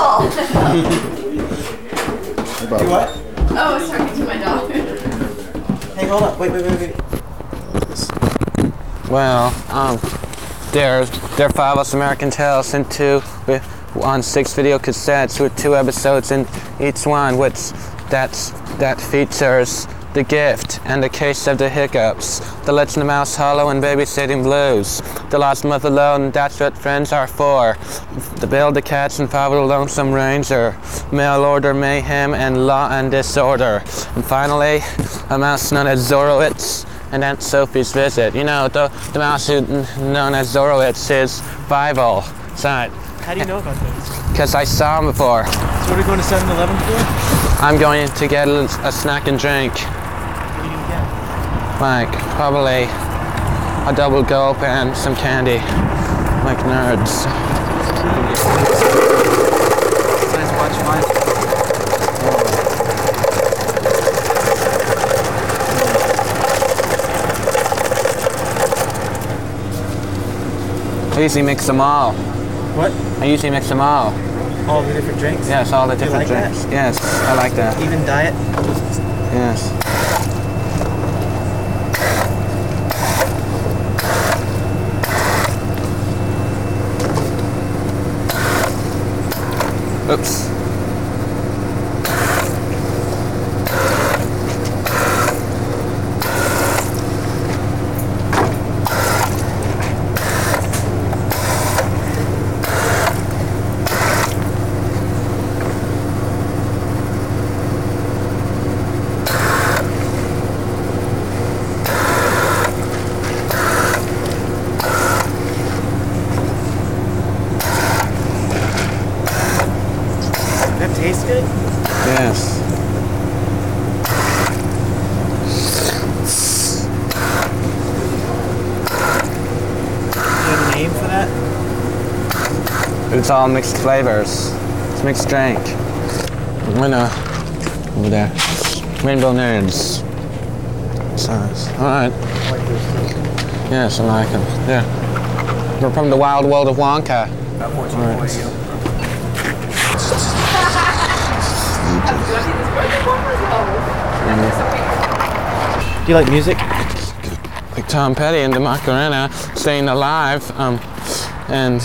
Paul. Do what? Oh, I was talking to my dog. Hey, hold up. Wait, wait, wait, wait. Well, um, there, there are Fievel's American Tails and two with, on six video cassettes with two episodes in each one, which that's that features the gift and the case of the hiccups, the Legend of Mouse Hollow and babysitting blues, the Lost Mother Alone, and that's what friends are for, the Bill the Cats and Fievel the Lonesome Ranger, Mail Order Mayhem and Law and Disorder, and finally, a mouse known as Zorowitz and Aunt Sophie's visit. You know, the, the mouse who, known as Zorowitz is Fievel. Side. How do you know about this? Because I saw him before. So what are we going to 7-Eleven for? I'm going to get a, a snack and drink. What are you going to get? Like, probably a double gulp and some candy. Like nerds. I usually mix them all. What? I usually mix them all. All the different drinks? Yes, all the different like that? drinks. Yes, I like that. Even diet? Yes. Oops. That tastes good? Yes. Do you have a name for that? It's all mixed flavors. It's mixed drink. Winner. Over there. Rainbow Nerds. Size. Alright. Yes, I like them. Yeah. We're from the wild world of Wonka. Do you like music? Like Tom Petty and the Macarena, Staying Alive. Um, and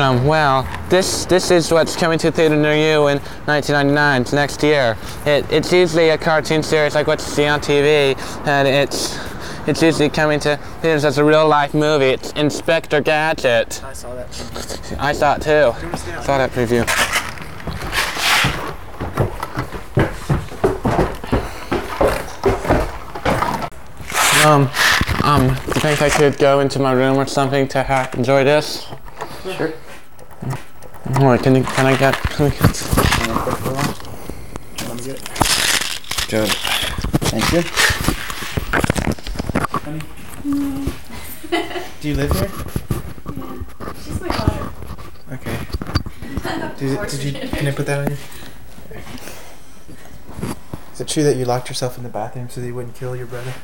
um, well, this this is what's coming to theater near you in 1999, it's next year. It, it's usually a cartoon series like what you see on TV, and it's it's usually coming to theaters as a real life movie. It's Inspector Gadget. I saw that. I saw it too. I saw that preview. Um, um, do you think I could go into my room or something to ha- enjoy this? Sure. All right, can, you, can I get? Can I get Let me get it. good. Thank you. Do you live here? She's my daughter. Okay. Did, did you? Can I put that on you? Is it true that you locked yourself in the bathroom so that you wouldn't kill your brother?